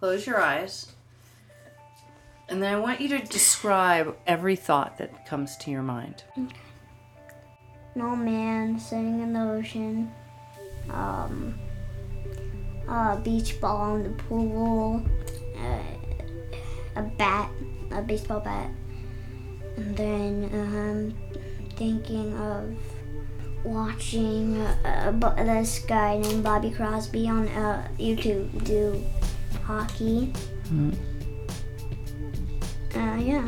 Close your eyes. And then I want you to describe every thought that comes to your mind. No man sitting in the ocean. Um, a beach ball in the pool. Uh, a bat, a baseball bat. And then um, thinking of watching uh, this guy named Bobby Crosby on uh, YouTube do hockey. Mm. Uh, yeah,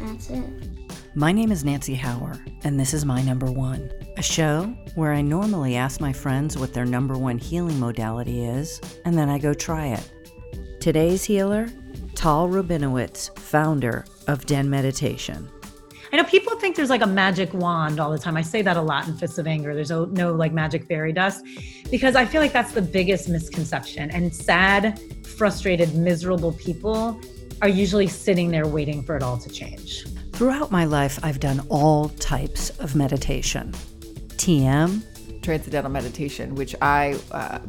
that's it. My name is Nancy Hower, and this is My Number One, a show where I normally ask my friends what their number one healing modality is, and then I go try it. Today's healer, Tal Rabinowitz, founder of Den Meditation. I know people think there's like a magic wand all the time. I say that a lot in Fists of Anger. There's no, no like magic fairy dust because I feel like that's the biggest misconception. And sad, frustrated, miserable people are usually sitting there waiting for it all to change. Throughout my life, I've done all types of meditation. TM, transcendental meditation, which I uh,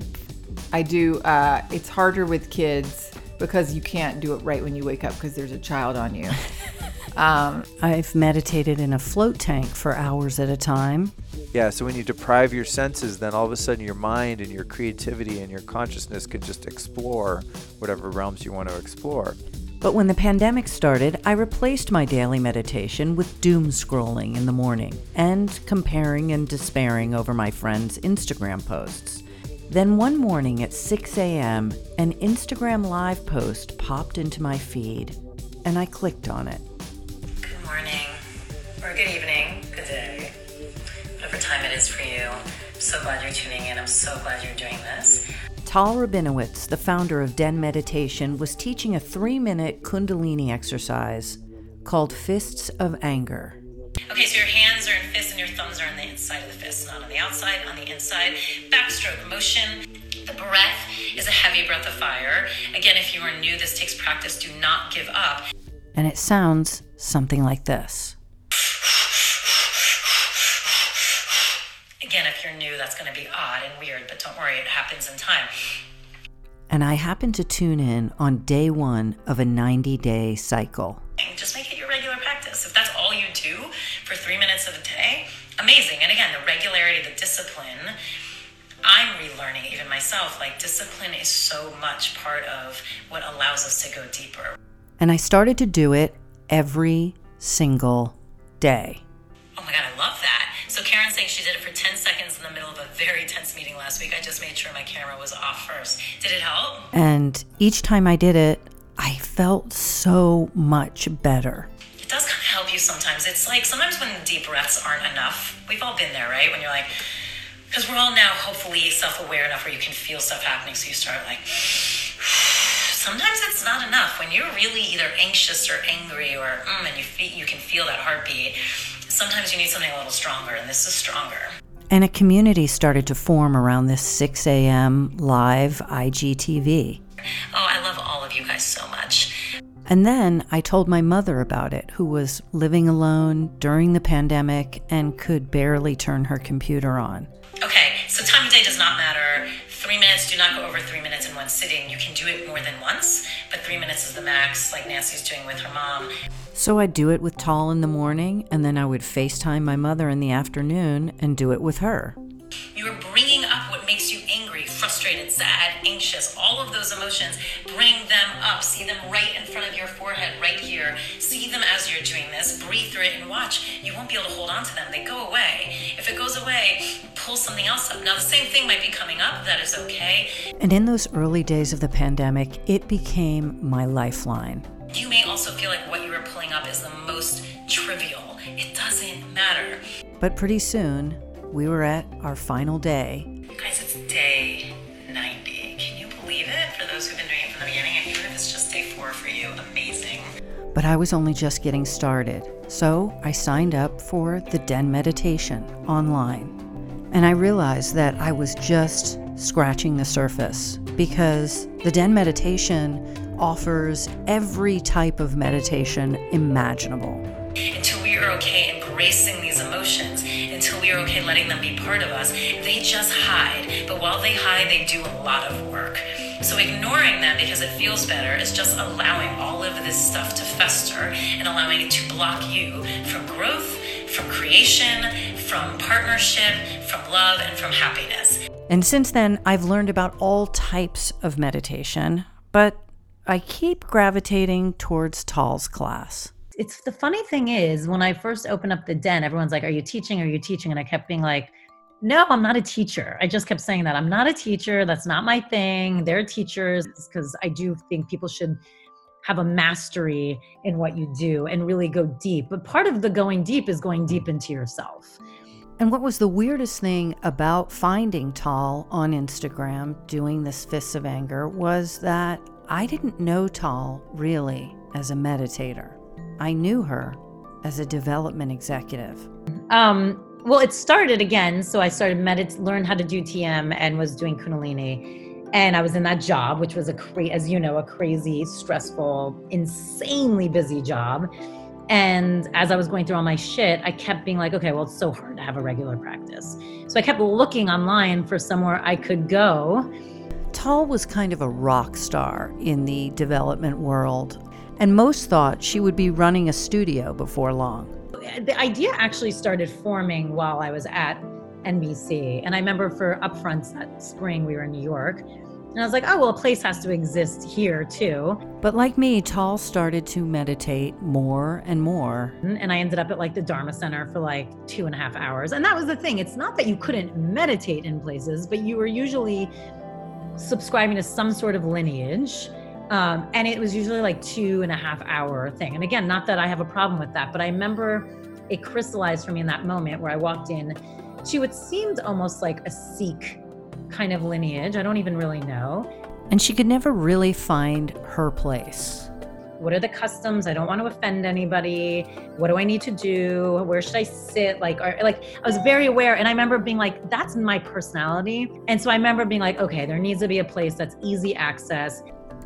I do. Uh, it's harder with kids because you can't do it right when you wake up because there's a child on you. Um, I've meditated in a float tank for hours at a time. Yeah, so when you deprive your senses, then all of a sudden your mind and your creativity and your consciousness can just explore whatever realms you want to explore. But when the pandemic started, I replaced my daily meditation with doom scrolling in the morning and comparing and despairing over my friends' Instagram posts. Then one morning at 6 a.m., an Instagram live post popped into my feed, and I clicked on it or good evening, good day, whatever time it is for you. I'm so glad you're tuning in. I'm so glad you're doing this. Tal Rabinowitz, the founder of Den Meditation, was teaching a three minute Kundalini exercise called Fists of Anger. Okay, so your hands are in fists and your thumbs are on the inside of the fist, not on the outside, on the inside. Backstroke motion. The breath is a heavy breath of fire. Again, if you are new, this takes practice. Do not give up. And it sounds something like this. Again, if you're new, that's going to be odd and weird, but don't worry, it happens in time. And I happened to tune in on day one of a 90 day cycle. Just make it your regular practice. If that's all you do for three minutes of a day, amazing. And again, the regularity, the discipline, I'm relearning even myself. Like, discipline is so much part of what allows us to go deeper. And I started to do it every single day. Oh my God, I love that. Very tense meeting last week. I just made sure my camera was off first. Did it help? And each time I did it, I felt so much better. It does kind of help you sometimes. It's like sometimes when deep breaths aren't enough, we've all been there, right? When you're like, because we're all now hopefully self aware enough where you can feel stuff happening. So you start like, sometimes it's not enough. When you're really either anxious or angry or, mm, and you, feel, you can feel that heartbeat sometimes you need something a little stronger, and this is stronger. And a community started to form around this 6 a.m. live IGTV. Oh, I love all of you guys so much. And then I told my mother about it, who was living alone during the pandemic and could barely turn her computer on. Okay, so time of day does not matter. Three minutes, do not go over three minutes in one sitting. You can do it more than once, but three minutes is the max, like Nancy's doing with her mom. So I'd do it with Tal in the morning, and then I would FaceTime my mother in the afternoon and do it with her. You're bringing up what makes you angry, frustrated, sad, anxious, all of those emotions. Bring them up. See them right in front of your forehead, right here. See them as you're doing this. Breathe through it and watch. You won't be able to hold on to them. They go away. If it goes away, pull something else up. Now, the same thing might be coming up. That is okay. And in those early days of the pandemic, it became my lifeline. You may also feel like what up is the most trivial. It doesn't matter. But pretty soon, we were at our final day. You guys, it's day 90. Can you believe it? For those who've been doing it from the beginning, and even if it's just day four for you, amazing. But I was only just getting started, so I signed up for the Den Meditation online. And I realized that I was just scratching the surface because the Den Meditation offers every type of meditation imaginable. Until we are okay embracing these emotions, until we are okay letting them be part of us, they just hide. But while they hide, they do a lot of work. So ignoring them because it feels better is just allowing all of this stuff to fester and allowing it to block you from growth, from creation, from partnership, from love, and from happiness. And since then, I've learned about all types of meditation, but I keep gravitating towards Tal's class. It's the funny thing is, when I first opened up the den, everyone's like, Are you teaching? Are you teaching? And I kept being like, No, I'm not a teacher. I just kept saying that. I'm not a teacher. That's not my thing. They're teachers because I do think people should have a mastery in what you do and really go deep. But part of the going deep is going deep into yourself. And what was the weirdest thing about finding Tal on Instagram doing this Fists of Anger was that I didn't know Tal really as a meditator. I knew her as a development executive. Um, well, it started again. So I started medit, learned how to do TM, and was doing Kundalini. And I was in that job, which was a crazy, as you know, a crazy, stressful, insanely busy job. And as I was going through all my shit, I kept being like, okay, well, it's so hard to have a regular practice. So I kept looking online for somewhere I could go. Tal was kind of a rock star in the development world, and most thought she would be running a studio before long. The idea actually started forming while I was at NBC. And I remember for upfronts that spring, we were in New York. And I was like, oh, well, a place has to exist here too. But like me, Tal started to meditate more and more. And I ended up at like the Dharma Center for like two and a half hours. And that was the thing. It's not that you couldn't meditate in places, but you were usually subscribing to some sort of lineage. Um, and it was usually like two and a half hour thing. And again, not that I have a problem with that, but I remember it crystallized for me in that moment where I walked in to what seemed almost like a Sikh kind of lineage. I don't even really know. And she could never really find her place. What are the customs? I don't want to offend anybody. What do I need to do? Where should I sit? Like, or, like I was very aware, and I remember being like, "That's my personality." And so I remember being like, "Okay, there needs to be a place that's easy access."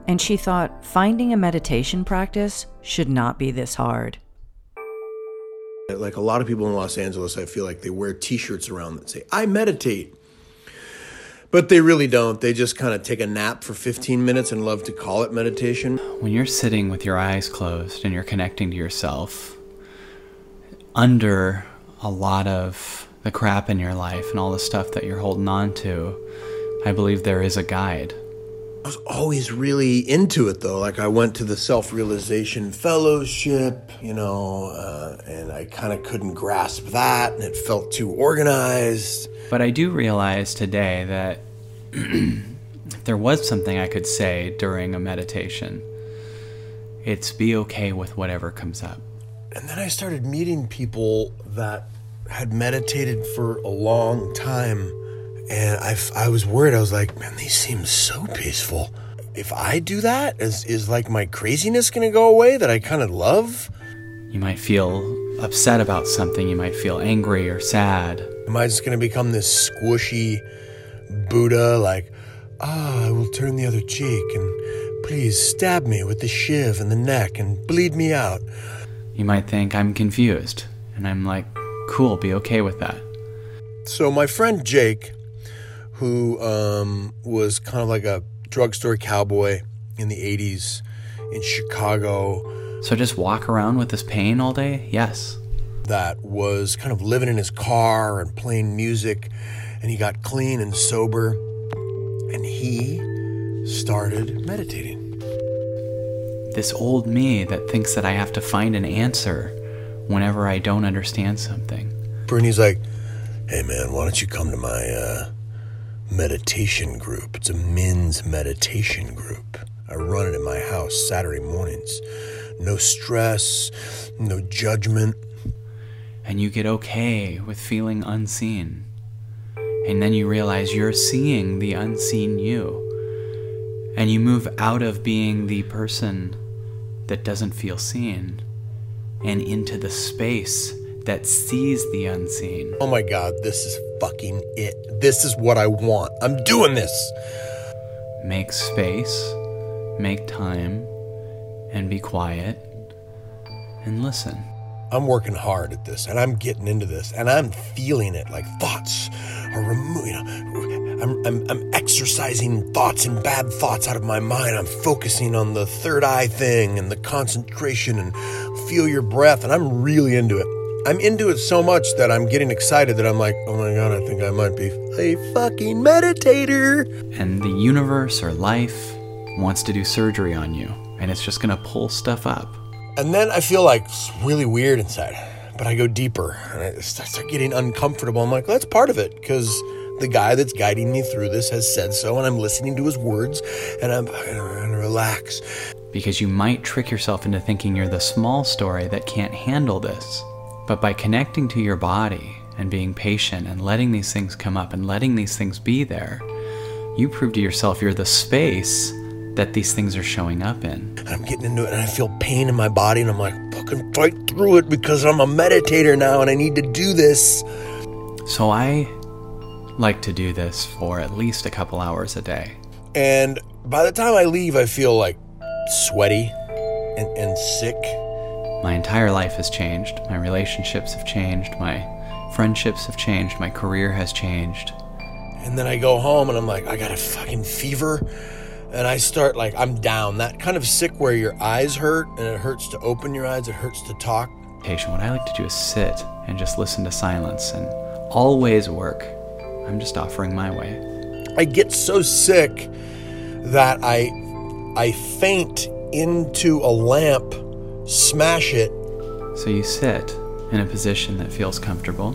And she thought finding a meditation practice should not be this hard. Like a lot of people in Los Angeles, I feel like they wear t shirts around that say, I meditate. But they really don't. They just kind of take a nap for 15 minutes and love to call it meditation. When you're sitting with your eyes closed and you're connecting to yourself, under a lot of the crap in your life and all the stuff that you're holding on to, I believe there is a guide. I was always really into it though. Like I went to the self realization fellowship, you know, uh, and I kind of couldn't grasp that, and it felt too organized. But I do realize today that there was something I could say during a meditation, it's be okay with whatever comes up. And then I started meeting people that had meditated for a long time. And I, I was worried. I was like, man, these seem so peaceful. If I do that, is, is like my craziness going to go away that I kind of love? You might feel upset about something. You might feel angry or sad. Am I just going to become this squishy Buddha, like, ah, I will turn the other cheek and please stab me with the shiv in the neck and bleed me out? You might think I'm confused. And I'm like, cool, be okay with that. So my friend Jake, who um, was kind of like a drugstore cowboy in the 80s in Chicago. So just walk around with this pain all day? Yes. That was kind of living in his car and playing music, and he got clean and sober, and he started meditating. This old me that thinks that I have to find an answer whenever I don't understand something. He's like, hey man, why don't you come to my uh, meditation group? It's a men's meditation group. I run it in my house Saturday mornings. No stress, no judgment. And you get okay with feeling unseen. And then you realize you're seeing the unseen you. And you move out of being the person that doesn't feel seen and into the space that sees the unseen. Oh my god, this is fucking it. This is what I want. I'm doing this. Make space, make time, and be quiet and listen. I'm working hard at this and I'm getting into this and I'm feeling it like thoughts are removed. You know, I'm, I'm, I'm exercising thoughts and bad thoughts out of my mind. I'm focusing on the third eye thing and the concentration and feel your breath. And I'm really into it. I'm into it so much that I'm getting excited that I'm like, oh my God, I think I might be a fucking meditator. And the universe or life wants to do surgery on you, and it's just gonna pull stuff up. And then I feel like it's really weird inside, but I go deeper and I start getting uncomfortable. I'm like, well, that's part of it because the guy that's guiding me through this has said so, and I'm listening to his words, and I'm gonna relax. Because you might trick yourself into thinking you're the small story that can't handle this. But by connecting to your body and being patient and letting these things come up and letting these things be there, you prove to yourself you're the space that these things are showing up in. And I'm getting into it, and I feel pain in my body, and I'm like, fucking fight through it because I'm a meditator now, and I need to do this. So I like to do this for at least a couple hours a day. And by the time I leave, I feel like sweaty and, and sick. My entire life has changed. My relationships have changed. My friendships have changed. My career has changed. And then I go home and I'm like, I got a fucking fever. And I start like, I'm down. That kind of sick where your eyes hurt and it hurts to open your eyes, it hurts to talk. What I like to do is sit and just listen to silence and always work. I'm just offering my way. I get so sick that I I faint into a lamp, smash it. So you sit in a position that feels comfortable,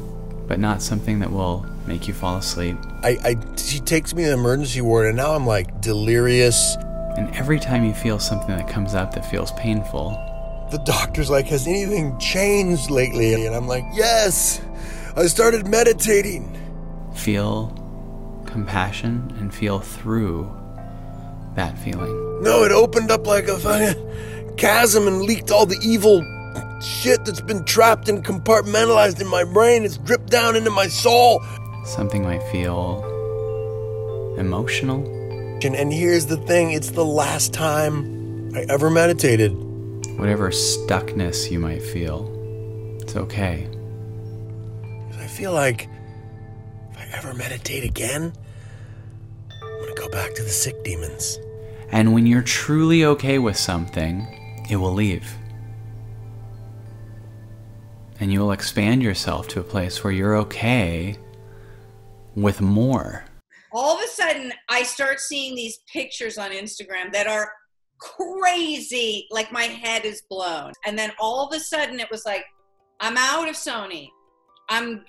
but not something that will make you fall asleep. I, I she takes me to the emergency ward and now I'm like delirious. And every time you feel something that comes up that feels painful, the doctor's like, Has anything changed lately? And I'm like, Yes, I started meditating. Feel compassion and feel through that feeling. No, it opened up like a fucking chasm and leaked all the evil shit that's been trapped and compartmentalized in my brain. It's dripped down into my soul. Something might feel emotional. And, and here's the thing it's the last time I ever meditated. Whatever stuckness you might feel, it's okay. I feel like if I ever meditate again, I'm gonna go back to the sick demons. And when you're truly okay with something, it will leave. And you will expand yourself to a place where you're okay with more. All of a sudden, I start seeing these pictures on Instagram that are crazy. Like my head is blown. And then all of a sudden, it was like, I'm out of Sony. I'm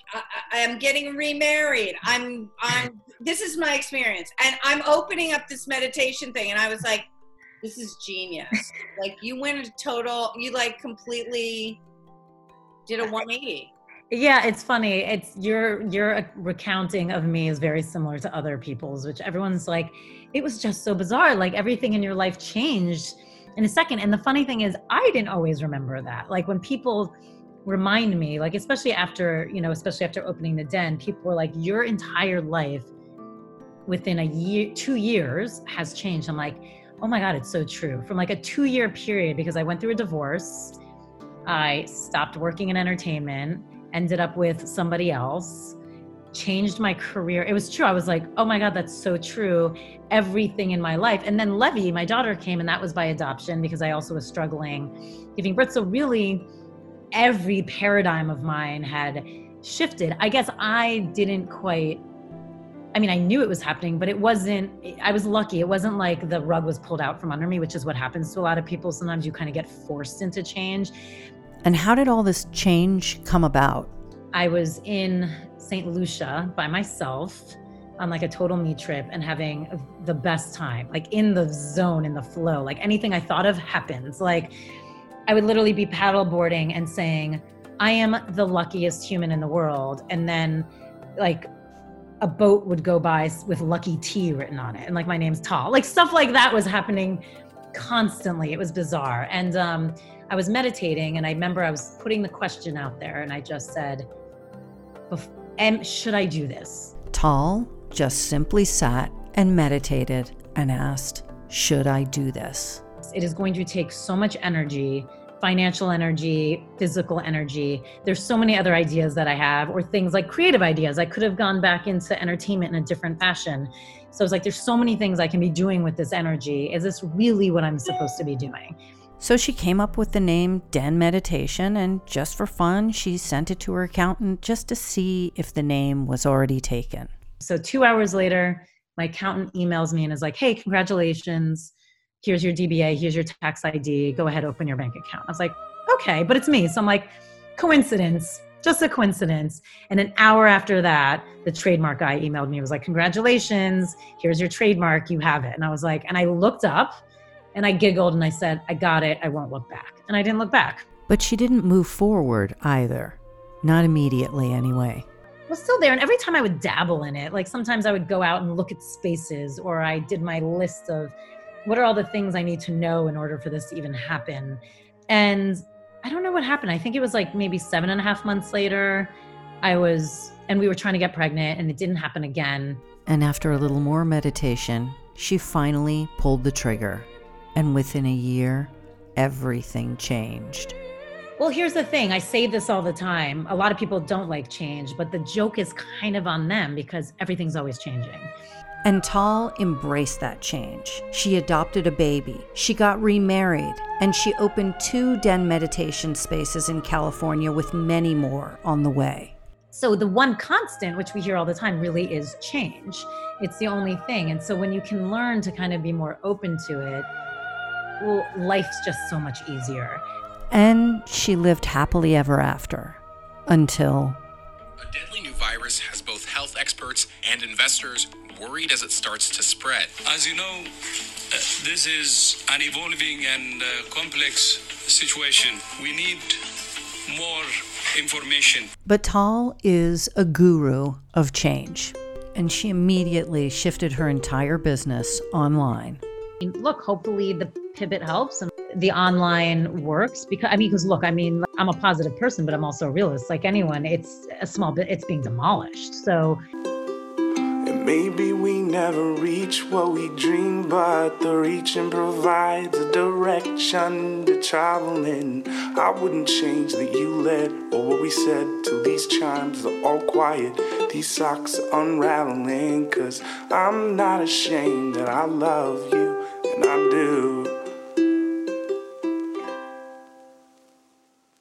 I, am getting remarried. I'm I'm this is my experience. And I'm opening up this meditation thing and I was like this is genius. like you went a total you like completely did a 180. Yeah, it's funny. It's your your recounting of me is very similar to other people's, which everyone's like, it was just so bizarre. Like everything in your life changed in a second. And the funny thing is, I didn't always remember that. Like when people remind me like especially after you know especially after opening the den people were like your entire life within a year two years has changed i'm like oh my god it's so true. From like a two year period because i went through a divorce i stopped working in entertainment ended up with somebody else changed my career. It was true. I was like oh my god that's so true. Everything in my life. And then levy my daughter came and that was by adoption because i also was struggling giving birth. So really every paradigm of mine had shifted. I guess I didn't quite I mean, I knew it was happening, but it wasn't, I was lucky. It wasn't like the rug was pulled out from under me, which is what happens to a lot of people. Sometimes you kind of get forced into change. And how did all this change come about? I was in St. Lucia by myself on like a total me trip and having the best time, like in the zone, in the flow. Like anything I thought of happens. Like I would literally be paddleboarding and saying, I am the luckiest human in the world. And then, like, a boat would go by with lucky T written on it. And, like, my name's Tal. Like, stuff like that was happening constantly. It was bizarre. And um, I was meditating, and I remember I was putting the question out there, and I just said, Am, Should I do this? Tal just simply sat and meditated and asked, Should I do this? It is going to take so much energy financial energy, physical energy. There's so many other ideas that I have, or things like creative ideas. I could have gone back into entertainment in a different fashion. So it's like there's so many things I can be doing with this energy. Is this really what I'm supposed to be doing? So she came up with the name Den Meditation, and just for fun, she sent it to her accountant just to see if the name was already taken. So two hours later, my accountant emails me and is like, hey, congratulations. Here's your DBA, here's your tax ID. Go ahead, open your bank account. I was like, okay, but it's me. So I'm like, coincidence, just a coincidence. And an hour after that, the trademark guy emailed me. Was like, congratulations, here's your trademark, you have it. And I was like, and I looked up and I giggled and I said, I got it, I won't look back. And I didn't look back. But she didn't move forward either. Not immediately, anyway was still there. And every time I would dabble in it, like sometimes I would go out and look at spaces, or I did my list of what are all the things I need to know in order for this to even happen. And I don't know what happened. I think it was like maybe seven and a half months later. I was, and we were trying to get pregnant, and it didn't happen again. And after a little more meditation, she finally pulled the trigger. And within a year, everything changed. Well, here's the thing I say this all the time. A lot of people don't like change, but the joke is kind of on them because everything's always changing. And Tal embraced that change. She adopted a baby, she got remarried, and she opened two Den meditation spaces in California with many more on the way. So, the one constant, which we hear all the time, really is change. It's the only thing. And so, when you can learn to kind of be more open to it, well, life's just so much easier. And she lived happily ever after until. A deadly new experts and investors worried as it starts to spread. As you know, uh, this is an evolving and uh, complex situation. We need more information. But Tal is a guru of change, and she immediately shifted her entire business online. Look, hopefully the pivot helps and the online works because I mean, because look, I mean, I'm a positive person, but I'm also a realist. Like anyone, it's a small bit, it's being demolished. So. Maybe we never reach what we dream, but the reaching provides a direction to travel in. I wouldn't change that you led or what we said till these chimes are all quiet. These socks are unraveling, cause I'm not ashamed that I love you, and I do.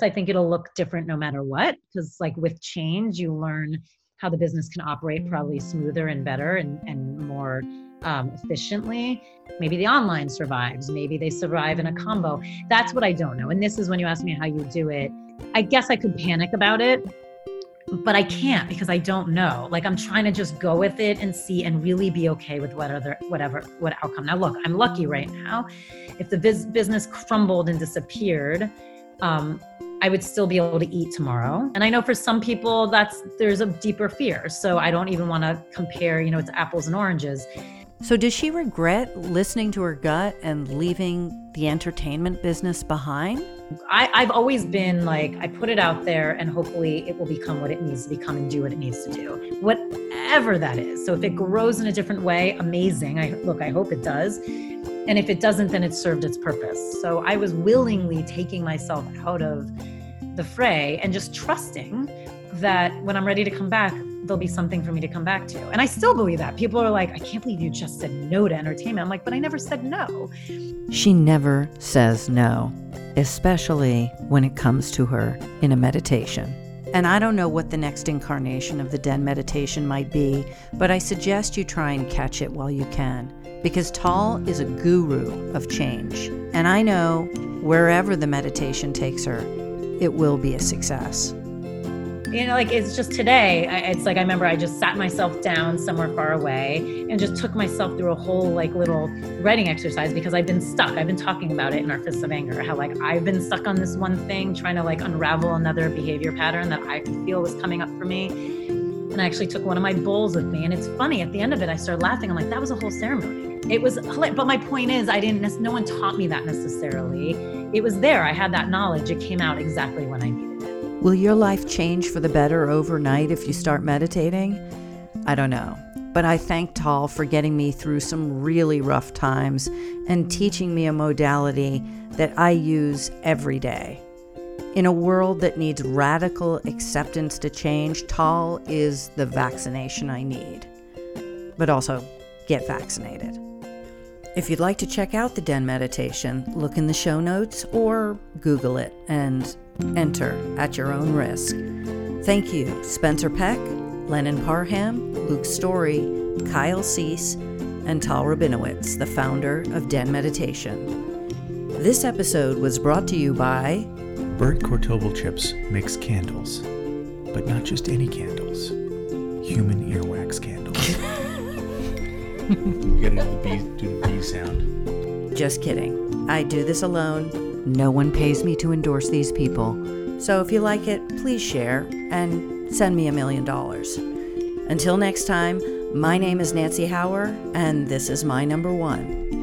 I think it'll look different no matter what. Because, like with change, you learn how the business can operate probably smoother and better and, and more um, efficiently. Maybe the online survives. Maybe they survive in a combo. That's what I don't know. And this is when you ask me how you do it. I guess I could panic about it, but I can't because I don't know. Like I'm trying to just go with it and see and really be okay with whatever whatever what outcome. Now look, I'm lucky right now. If the biz- business crumbled and disappeared, um, I would still be able to eat tomorrow. And I know for some people that's there's a deeper fear. So I don't even want to compare, you know, it's apples and oranges. So does she regret listening to her gut and leaving the entertainment business behind? I, I've always been like, I put it out there and hopefully it will become what it needs to become and do what it needs to do. Whatever that is. So if it grows in a different way, amazing. I look, I hope it does. And if it doesn't, then it served its purpose. So I was willingly taking myself out of the fray and just trusting that when I'm ready to come back, there'll be something for me to come back to. And I still believe that. People are like, I can't believe you just said no to entertainment. I'm like, but I never said no. She never says no, especially when it comes to her in a meditation. And I don't know what the next incarnation of the Den meditation might be, but I suggest you try and catch it while you can because Tal is a guru of change. And I know wherever the meditation takes her, it will be a success. You know, like it's just today, it's like I remember I just sat myself down somewhere far away and just took myself through a whole like little writing exercise because I've been stuck. I've been talking about it in our Fists of Anger, how like I've been stuck on this one thing, trying to like unravel another behavior pattern that I feel was coming up for me and I actually took one of my bowls with me. And it's funny, at the end of it, I started laughing. I'm like, that was a whole ceremony. It was, but my point is, I didn't, no one taught me that necessarily. It was there. I had that knowledge. It came out exactly when I needed it. Will your life change for the better overnight if you start meditating? I don't know. but I thank Tal for getting me through some really rough times and teaching me a modality that I use every day. In a world that needs radical acceptance to change, Tal is the vaccination I need. But also, get vaccinated. If you'd like to check out the Den meditation, look in the show notes or Google it and enter at your own risk. Thank you, Spencer Peck, Lennon Parham, Luke Story, Kyle Cease, and Tal Rabinowitz, the founder of Den Meditation. This episode was brought to you by Bert Cortobel Chips makes candles, but not just any candles. Human earwax candles. You gotta the bee, do the bee sound. Just kidding. I do this alone. No one pays me to endorse these people. So if you like it, please share and send me a million dollars. Until next time, my name is Nancy Hower, and this is my number one.